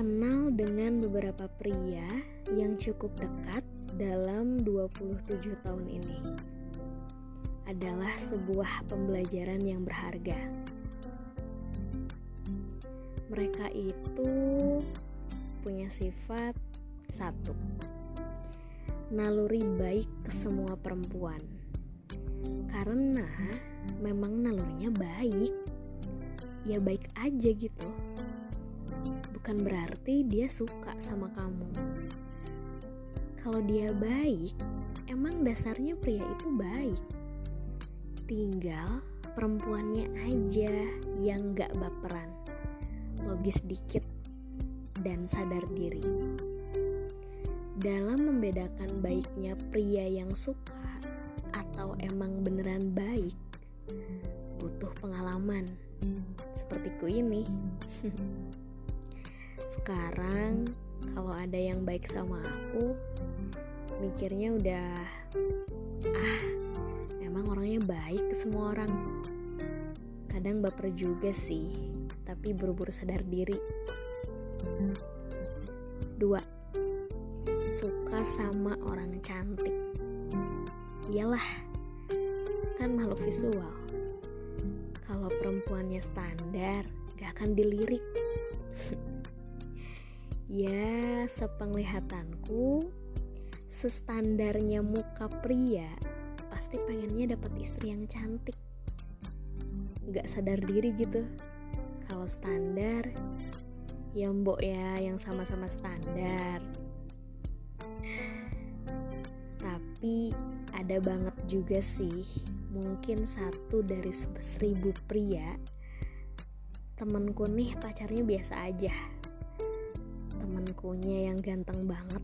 kenal dengan beberapa pria yang cukup dekat dalam 27 tahun ini. Adalah sebuah pembelajaran yang berharga. Mereka itu punya sifat satu. Naluri baik ke semua perempuan. Karena memang nalurinya baik. Ya baik aja gitu bukan berarti dia suka sama kamu. Kalau dia baik, emang dasarnya pria itu baik. Tinggal perempuannya aja yang gak baperan, logis dikit, dan sadar diri. Dalam membedakan baiknya pria yang suka atau emang beneran baik, butuh pengalaman sepertiku ini. Sekarang kalau ada yang baik sama aku, mikirnya udah ah, emang orangnya baik ke semua orang. Kadang baper juga sih, tapi buru-buru sadar diri. Dua, suka sama orang cantik. Iyalah, kan makhluk visual. Kalau perempuannya standar, gak akan dilirik. Ya, sepenglihatanku, sestandarnya muka pria pasti pengennya dapat istri yang cantik. Gak sadar diri gitu. Kalau standar, ya mbok ya yang sama-sama standar. Tapi ada banget juga sih, mungkin satu dari seribu pria temenku nih pacarnya biasa aja temenkunya yang ganteng banget